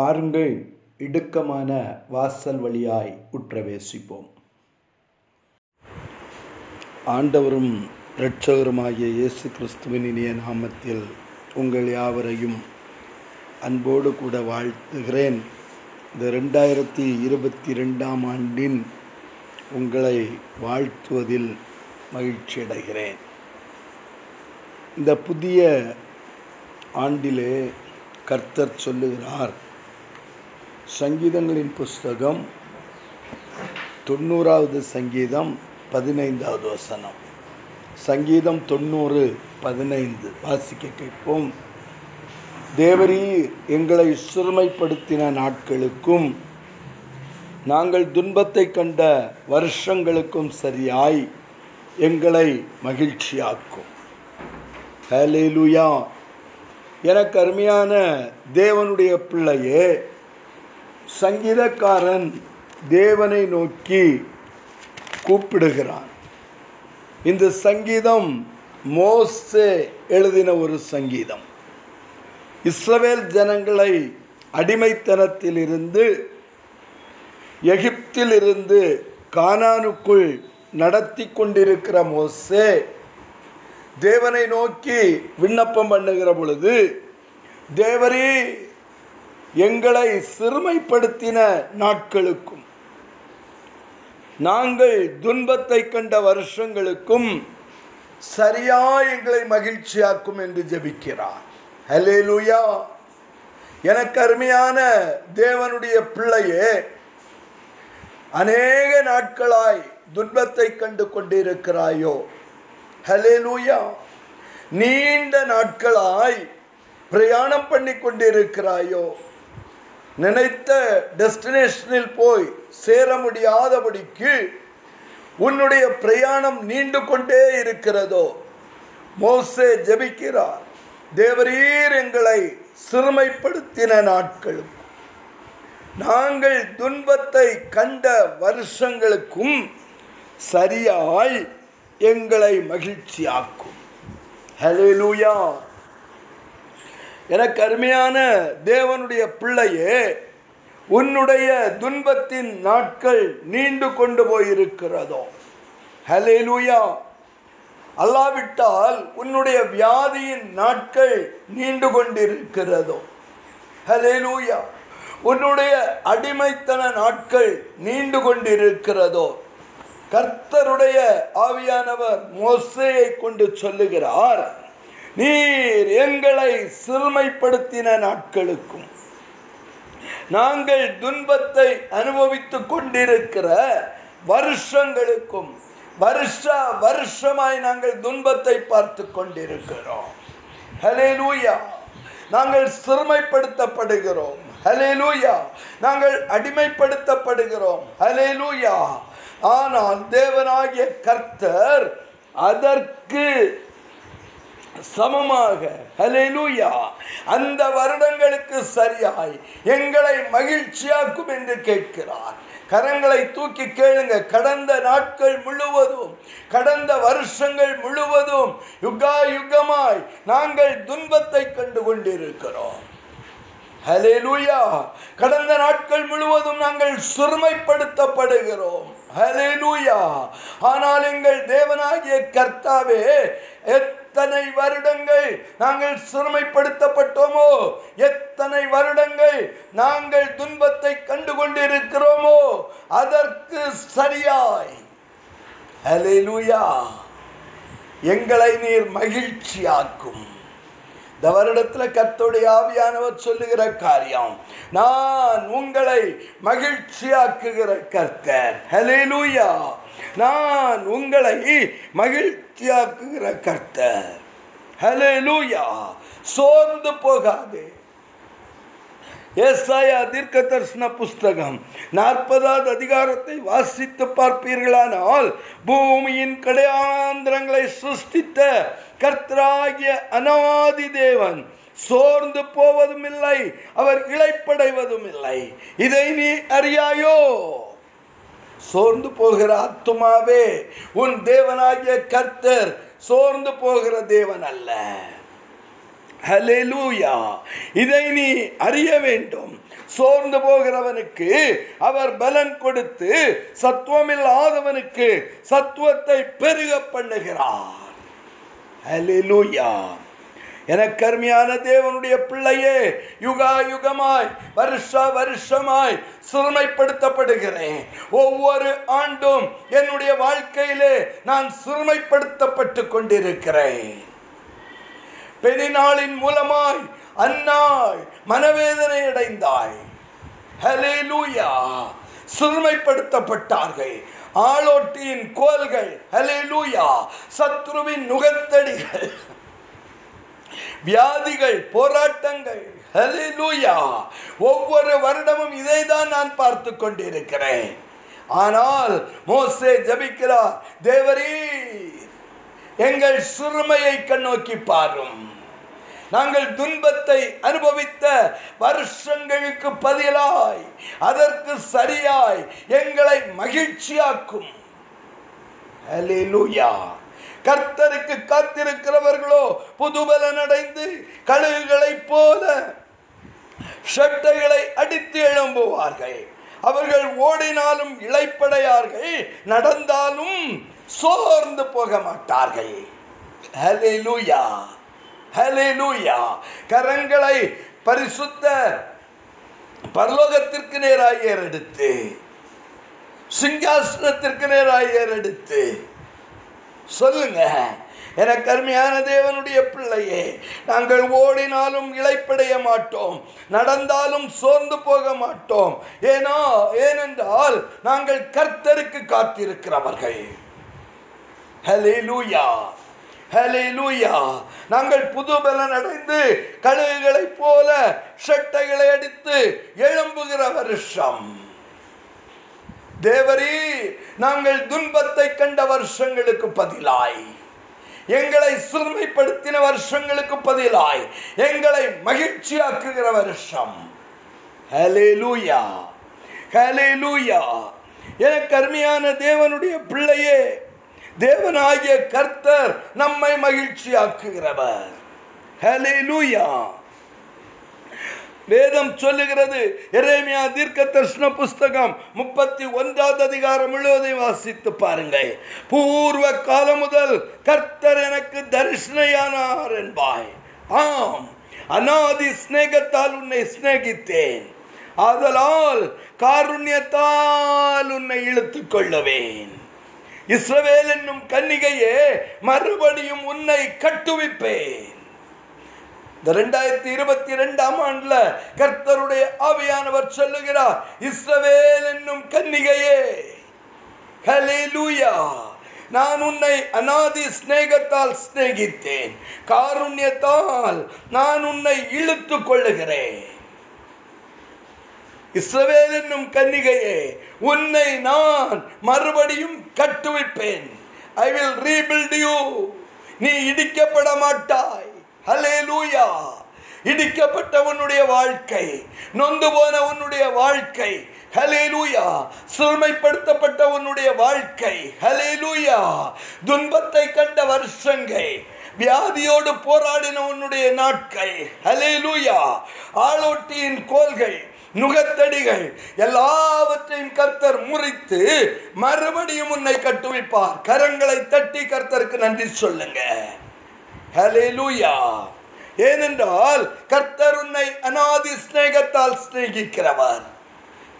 பாருங்கள் இடுக்கமான வாசல் வழியாய் உற்றவேசிப்போம். ஆண்டவரும் இரட்சகருமாகிய இயேசு கிறிஸ்துவின் இனிய நாமத்தில் உங்கள் யாவரையும் அன்போடு கூட வாழ்த்துகிறேன். இந்த ரெண்டாயிரத்தி இருபத்தி ரெண்டாம் ஆண்டின் உங்களை வாழ்த்துவதில் மகிழ்ச்சி அடைகிறேன். இந்த புதிய ஆண்டிலே கர்த்தர் சொல்லுகிறார் சங்கீதங்களின் புஸ்தகம் தொண்ணூறாவது சங்கீதம் பதினைந்தாவது வசனம். சங்கீதம் தொண்ணூறு பதினைந்து. வாசிக்க கேட்போம். தேவரீர் எங்களை சிறுமைப்படுத்தின நாட்களுக்கும் நாங்கள் துன்பத்தை கண்ட வருஷங்களுக்கும் சரியாய் எங்களை மகிழ்ச்சியாக்கும். ஹலேலுயா எனக்கு அருமையான தேவனுடைய பிள்ளையே சங்கீதக்காரன் தேவனை நோக்கி கூப்பிடுகிறான். இந்த சங்கீதம் மோசே எழுதின ஒரு சங்கீதம். இஸ்ரவேல் ஜனங்களை அடிமைத்தனத்திலிருந்து எகிப்திலிருந்து கானானுக்குள் நடத்தி கொண்டிருக்கிற மோசே தேவனை நோக்கி விண்ணப்பம் பண்ணுகிற பொழுது தேவரே எங்களை சிறுமைப்படுத்தின நாட்களுக்கும் நாங்கள் துன்பத்தை கண்ட வருஷங்களுக்கும் சரியா எங்களை மகிழ்ச்சியாக்கும் என்று ஜபிக்கிறார். ஹலே லூயா எனக்கு அருமையான தேவனுடைய பிள்ளையே அநேக நாட்களாய் துன்பத்தை கண்டு கொண்டிருக்கிறாயோ. ஹலே லூயா நீண்ட நாட்களாய் பிரயாணம் பண்ணி கொண்டிருக்கிறாயோ. நினைத்த டெஸ்டினேஷனில் போய் சேர முடியாதபடிக்கு உன்னுடைய பிரயாணம் நீண்டு கொண்டே இருக்கிறதோ? மோசே ஜபிக்கிறார். தேவரீர் எங்களை சிறுமைப்படுத்தின நாட்களும் நாங்கள் துன்பத்தை கண்ட வருஷங்களுக்கும் சரியாய் எங்களை மகிழ்ச்சியாக்கும். ஹலே லூயா எனக்கு அருமையான தேவனுடைய பிள்ளையே உன்னுடைய துன்பத்தின் நாட்கள் நீண்டு கொண்டு போயிருக்கிறதோ. ஹலே லூயா அல்லாவிட்டால் உன்னுடைய வியாதியின் நாட்கள் நீண்டு கொண்டிருக்கிறதோ. ஹலே லூயா உன்னுடைய அடிமைத்தன நாட்கள் நீண்டு கொண்டிருக்கிறதோ. கர்த்தருடைய ஆவியானவர் மோசையை கொண்டு சொல்லுகிறார். நீர் எங்களை சிறுமைப்படுத்தின நாட்களுக்கும் நாங்கள் துன்பத்தை அனுபவித்துக் கொண்டிருக்கிற வருஷங்களுக்கும் வருஷ வருஷமாய் நாங்கள் துன்பத்தை பார்த்து கொண்டிருக்கிறோம். ஹலே லூயா நாங்கள் சிறுமைப்படுத்தப்படுகிறோம். ஹலே லூயா நாங்கள் அடிமைப்படுத்தப்படுகிறோம். ஹலே லூயா ஆனால் தேவனாகிய கர்த்தர் அதற்கு சமமாக. ஹலேலூயா அந்த வருடங்களுக்கு சரியாய். எங்களை மகிழ்ச்சியாக்கும் என்று கேட்கிறார். கரங்களை தூக்கி கேளுங்க. கடந்த நாட்கள் முழுவதும் கடந்த வருஷங்கள் முழுவதும் யுகா யுகமாய் நாங்கள் துன்பத்தை கண்டு கொண்டிருக்கிறோம். ஹலேலூயா கடந்த நாட்கள் முழுவதும் நாங்கள் சிறுமைப்படுத்தப்படுகிறோம். ஹலேலூயா ஆனால் எங்கள் தேவனாகிய கர்த்தாவே எத்தனை வருடங்கள் நாங்கள் சிறுமைப்படுத்தப்பட்டோமோ? எத்தனை வருடங்கள் நாங்கள் துன்பத்தை கண்டு கொண்டிருக்கிறோமோ அதற்கு சரியாய். ஹலேலூயா எங்களை நீர் மகிழ்ச்சியாக்கும். இந்த வருடத்தில் கத்தோடைய ஆவியானவர் சொல்லுகிற காரியம் நான் உங்களை மகிழ்ச்சியாக்குகிற கர்த்தர். ஹலேலூயா நான் உங்களை மகிழ்ச்சியாக்குகிற கர்த்தர். ஹலேலூயா சோர்ந்து போகாதே. ஏசாயா தீர்க்க தரிசன புஸ்தகம் நாற்பதாவது அதிகாரத்தை வாசித்து பார்ப்பீர்களானால் பூமியின் கடையாந்திரங்களை சிருஷ்டித்த கர்த்தராகிய அனாதி தேவன் சோர்ந்து போவதும் இல்லை அவர் இழைப்படைவதும் இல்லை இதை நீ அறியாயோ? சோர்ந்து போகிற ஆத்துமாவே உன் தேவனாகிய கர்த்தர் சோர்ந்து போகிற தேவன் அல்ல. ஹலெலூயா இதை நீ அறிய வேண்டும். சோர்ந்து போகிறவனுக்கு அவர் பலன் கொடுத்து சத்துவமில்லாதவனுக்கு சத்துவத்தை பெருக பண்ணுகிறார். ஹலெலூயா எனக்கு அருமையான தேவனுடைய பிள்ளையே யுகா யுகமாய் வருஷ வருஷமாய் சிறுமைப்படுத்தப்படுகிறேன். ஒவ்வொரு ஆண்டும் என்னுடைய வாழ்க்கையிலே நான் சிறுமைப்படுத்தப்பட்டு கொண்டிருக்கிறேன். பெரிநாளின் மூலமாய் அன்னாய் மனவேதனை அடைந்தாய். ஹலேலூயா சிறுமைப்படுத்தப்பட்டார்கள். ஆளோட்டியின் கோல்கள் ஹலேலூயா சத்ருவின் நுகத்தடிகள் வியாதிகள் போராட்டங்கள். ஹalleluya ஒவ்வொரு வருடமும் இதை தான் நான் பார்த்து கொண்டிருக்கிறேன். ஆனால் மோசே ஜபிக்கிறார் தேவரீ எங்கள் சிறுமையை கண்ணோக்கி பாரும். நாங்கள் துன்பத்தை அனுபவித்த வருஷங்களுக்கு பதிலாய் அதற்கு சரியாய் எங்களை மகிழ்ச்சியாக்கும். ஹalleluya கர்த்தருக்கு காத்திருக்கிறவர்களோ புதுபலன் அடைந்து கழுகுகளைப் போல ஷட்டைகளை அடித்து எழும்புவார்கள். அவர்கள் ஓடினாலும் இளைப்படையார்கள் நடந்தாலும் சோர்ந்து போக மாட்டார்கள். ஹalleluya ஹalleluya கரங்களை பரிசுத்த பரலோகத்திற்கு நேராக ஏறெடுத்து சிங்காசனத்திற்கு நேராக ஏறெடுத்து சொல்லுங்க. எனக்கு கருமையான தேவனுடைய பிள்ளையே நாங்கள் ஓடினாலும் இழைப்படைய மாட்டோம் நடந்தாலும் சோர்ந்து போக மாட்டோம். ஏனோ ஏனென்றால் நாங்கள் கர்த்தருக்கு காத்திருக்கிறவர்கள். ஹalleluya ஹalleluya நாங்கள் புது பலன் அடைந்து கழுகுகளைப் போல ஷட்டைகளை அடித்து எழும்புகிற வருஷம். தேவரீ நாங்கள் துன்பத்தை கண்ட வருஷங்களுக்கு பதிலாய். எங்களை சிறுமைப்படுத்தின வருஷங்களுக்கு பதிலாய். எங்களை மகிழ்ச்சியாக்குகிற வருஷம். ஹalleluya ஹalleluya எனக்கு அருமையான தேவனுடைய பிள்ளையே தேவனாகிய கர்த்தர் நம்மை மகிழ்ச்சியாக்குகிறவர். ஹalleluya வேதம் சொல்லுகிறது. எரேமியா தீர்க்க தர்ஷன புஸ்தகம் முப்பத்தி ஒன்றாவது அதிகாரம் முழுவதையும் வாசித்து பாருங்கள். பூர்வ காலம் முதல் கர்த்தர் எனக்கு தரிசனையானார் என்பாய். ஆம் அநாதி சிநேகத்தால் உன்னை சிநேகித்தேன். ஆதலால் காருண்யத்தால் உன்னை இழுத்துக் கொள்ளவேன். இஸ்ரவேல் என்னும் கன்னிகையே மறுபடியும் உன்னை கட்டுவிப்பேன். இந்த ரெண்டாயிரத்தி இருபத்தி ரெண்டாம் ஆண்டுல கர்த்தருடைய ஆவியானவர் சொல்லுகிறார் இஸ்ரவேல் என்னும் கன்னிகையே ஹலேலூயா நான் உன்னை அநாதி ஸ்நேகத்தால் சிநேகித்தேன். காருண்யத்தால் நான் உன்னை இழுத்து கொள்ளுகிறேன். இஸ்ரவேல் என்னும் கன்னிகையே உன்னை நான் மறுபடியும் கட்டுவிப்பேன். ஐ வில் ரீபில்ட் யூ நீ இடிக்கப்பட மாட்டாய் ஹalleluya இடிக்கப்பட்ட உன்னுடைய வாழ்க்கை நொந்து போன உன்னுடைய வாழ்க்கை. ஹalleluya சிறுமைப்படுத்தப்பட்ட உன்னுடைய வாழ்க்கை. ஹலே லூயா துன்பத்தை கண்ட வருஷங்கள் வியாதியோடு போராடின உன்னுடைய நாட்கள். லூயா ஆளோட்டியின் கோல்கள் நுகத்தடிகள் எல்லாவற்றையும் கர்த்தர் முறித்து மறுபடியும் உன்னை கட்டுவிப்பார். கரங்களை தட்டி கர்த்தருக்கு நன்றி சொல்லுங்க. ஹalleluya ஏனென்றால் கர்த்தர் உன்னை அநாதி ஸ்நேகத்தால் சிநேகிக்கிறவர்.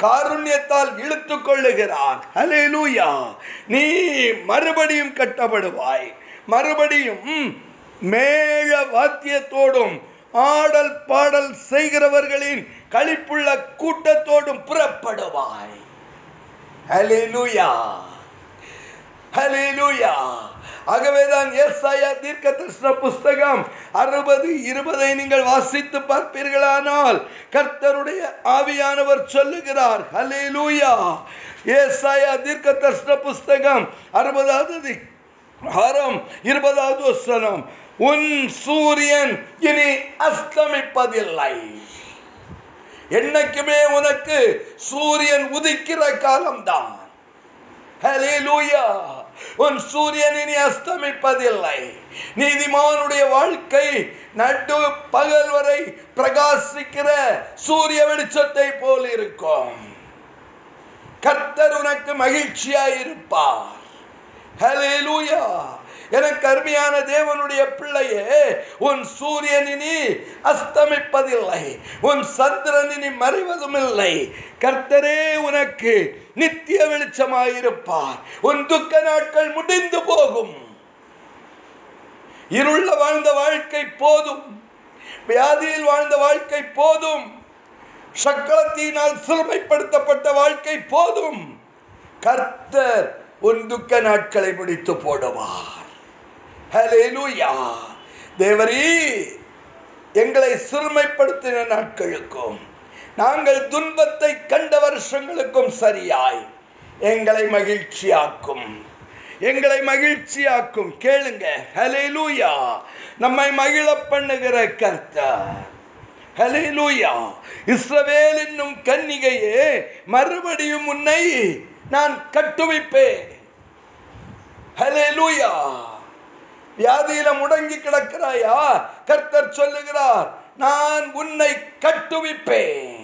காருண்யத்தால் இழுத்து கொள்ளுகிறான். ஹalleluya நீ மறுபடியும் கட்டப்படுவாய். மறுபடியும் மேழ வாத்தியத்தோடும் ஆடல் பாடல் செய்கிறவர்களின் கழிப்புள்ள கூட்டத்தோடும் புறப்படுவாய். ஹalleluya ஹalleluya ஆகவேதான் ஏசாயா தீர்க்க தரிசன புஸ்தகம் அறுபது இருபதை நீங்கள் வாசித்து பார்ப்பீர்களானால் கர்த்தருடைய ஆவியானவர் சொல்லுகிறார் ஹalleluya. ஏசாயா தீர்க்க தரிசன புஸ்தகம் அறுபதாவது ஹரம் இருபதாவது வசனம் உன் சூரியன் இனி அஸ்தமிப்பதில்லை. என்னைக்குமே உனக்கு சூரியன் உதிக்கிற காலம்தான். ஹalleluya. உன் சூரியன் இனி அஸ்தமிப்பதில்லை. நீதிமானுடைய வாழ்க்கை நட்டு பகல் வரை பிரகாசிக்கிற சூரிய வெளிச்சத்தை போல் இருக்கும். கர்த்தர் உனக்கு மகிழ்ச்சியாயிருப்பார். ஹலே லூயா எனக்கு அருமையான தேவனுடைய பிள்ளையே உன் சூரியனினி அஸ்தமிப்பதில்லை உன் சந்திரனினி மறைவதும் இல்லை கர்த்தரே உனக்கு நித்திய வெளிச்சமாயிருப்பார். உன் துக்க நாட்கள் முடிந்து போகும். இருள்ள வாழ்ந்த வாழ்க்கை போதும். வியாதியில் வாழ்ந்த வாழ்க்கை போதும். சக்களத்தினால் சிறுமைப்படுத்தப்பட்ட வாழ்க்கை போதும். கர்த்தர் உன் துக்க நாட்களை முடித்து போடுவார். ஹalleluya. தேவரீ எங்களை சிறுமைப்படுத்தின நாட்களுக்கும் நாங்கள் துன்பத்தை கண்ட வருஷங்களுக்கும் சரியாய். எங்களை மகிழ்ச்சியாக்கும். எங்களை மகிழ்ச்சியாக்கும். கேளுங்க ஹalleluya. நம்மை மகிழ பண்ணுகிற கர்த்தர். லூயா இஸ்ரவேல் என்னும் கன்னிகையே மறுபடியும் உன்னை நான் கட்டுவிப்பேன். ஹalleluya. வியாதியில முடங்கி கிடக்கிறாயா? கர்த்தர் சொல்லுகிறார் நான் உன்னை கட்டுவிப்பேன்.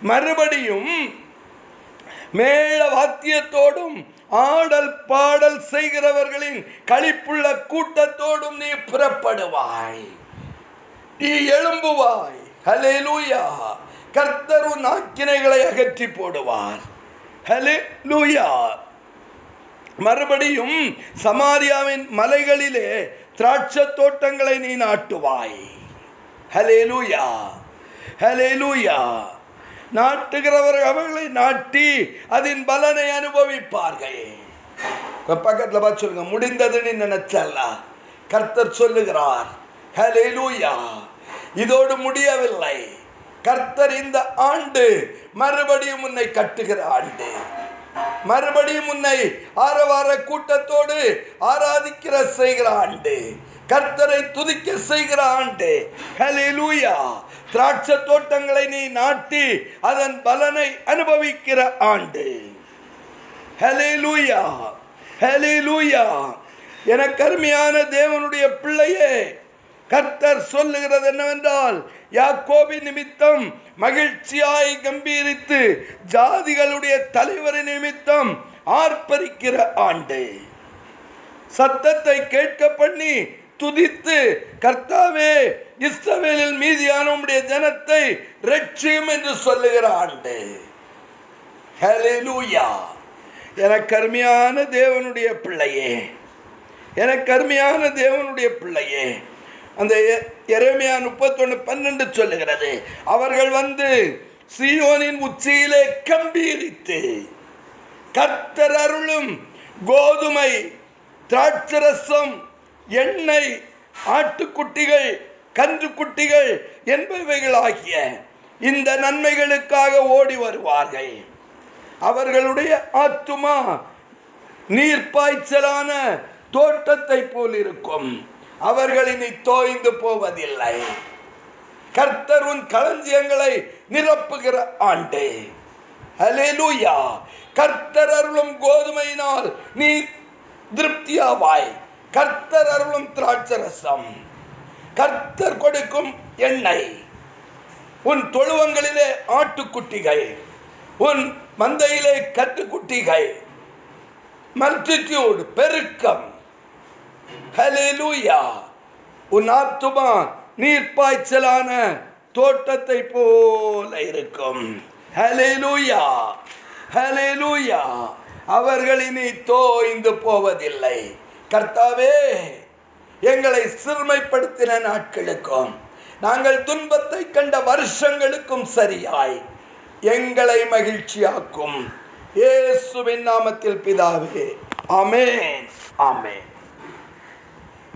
மறுபடியும் மேள வாத்தியத்தோடும் ஆடல் பாடல் செய்கிறவர்களின் களிப்புள்ள கூட்டத்தோடும் நீ புறப்படுவாய். நீ எழும்புவாய். ஹலே லூயா கர்த்தரு நாக்கினைகளை அகற்றி போடுவார். ஹலே லூயா மறுபடியும் சமாரியாவின் மலைகளிலே திராட்சை தோட்டங்களை நீ நாட்டுவாய். ஹலே லூயா ஹலே லூயா நாட்டுகிறவர் அவர்களை நாட்டி அதன் பலனை அனுபவிப்பார்கள். பக்கத்தில் பார்த்து சொல்லுங்க முடிந்ததுன்னு நினைச்சல்ல? கர்த்தர் சொல்லுகிறார் ஹalleluya. இதோடு முடியவில்லை. கர்த்தர் இந்த ஆண்டு மறுபடியும் உன்னை கட்டுகிற ஆண்டு. மறுபடியும் உன்னை ஆரவார கூட்டத்தோடு ஆராதிக்கிற செய்கிற ஆண்டு. கர்த்தரை துதிக்க செய்கிற ஆண்டு. ஹலிலூயா திராட்சை தோட்டங்களை நீ நாட்டி அதன் பலனை அனுபவிக்கிற ஆண்டு. ஹலிலூயா ஹலிலூயா என கருமையான தேவனுடைய பிள்ளையே கர்த்தர் சொல்லுகிறது என்னவென்றால் யாக்கோபி நிமித்தம் மகிழ்ச்சியாய் கம்பீரித்து ஜாதிகளுடைய தலைவரின் நிமித்தம் ஆர்ப்பரிக்கிற ஆண்டு. சத்தத்தை கேட்க பண்ணி துதித்து கர்த்தாவே இஸ்ரவேலில் மீதியான உடைய ஜனத்தை ரட்சியும் என்று சொல்லுகிற ஆண்டு. என எனக்கு தேவனுடைய பிள்ளையே. என கருமையான தேவனுடைய பிள்ளையே. அந்த எரேமியா முப்பத்தொன்று பன்னெண்டு சொல்லுகிறது. அவர்கள் வந்து சியோனின் உச்சியிலே கம்பீரித்து கர்த்தர் அருளும் கோதுமை திராட்சரசம் எண்ணெய் ஆட்டுக்குட்டிகள் கன்றுக்குட்டிகள் என்பவைகளாகிய இந்த நன்மைகளுக்காக ஓடி வருவார்கள். அவர்களுடைய ஆத்துமா நீர்ப்பாய்ச்சலான தோட்டத்தை போல் இருக்கும் அவர்கள் இனி தோய்ந்து போவதில்லை. கர்த்தர் உன் களஞ்சியங்களை நிரப்புகிற ஆண்டு. ஹலெலுயா கர்த்தர் அருளும் கோதுமையினால் நீ திருப்தியாவாய். கர்த்தர் அருளும் திராட்சரசம். கர்த்தர் கொடுக்கும் எண்ணெய். உன் தொழுவங்களிலே ஆட்டுக்குட்டிகள். உன் மந்தையிலே கட்டுக்குட்டிகள். மல்டிடியூட் பெருக்கம். ஹalleluya. உன் ஆத்துமா நீர்ப்பாய்ச்சலான தோட்டத்தை போல இருக்கும். ஹalleluya. ஹalleluya. அவர்கள் இனி தோய்ந்து போவதில்லை. கர்த்தாவே எங்களை சிறுமைப்படுத்தின நாட்களுக்கும் நாங்கள் துன்பத்தை கண்ட வருஷங்களுக்கும் சரியாய். எங்களை மகிழ்ச்சியாக்கும். இயேசுவின் நாமத்தில் பிதாவே அமேன் அமேன்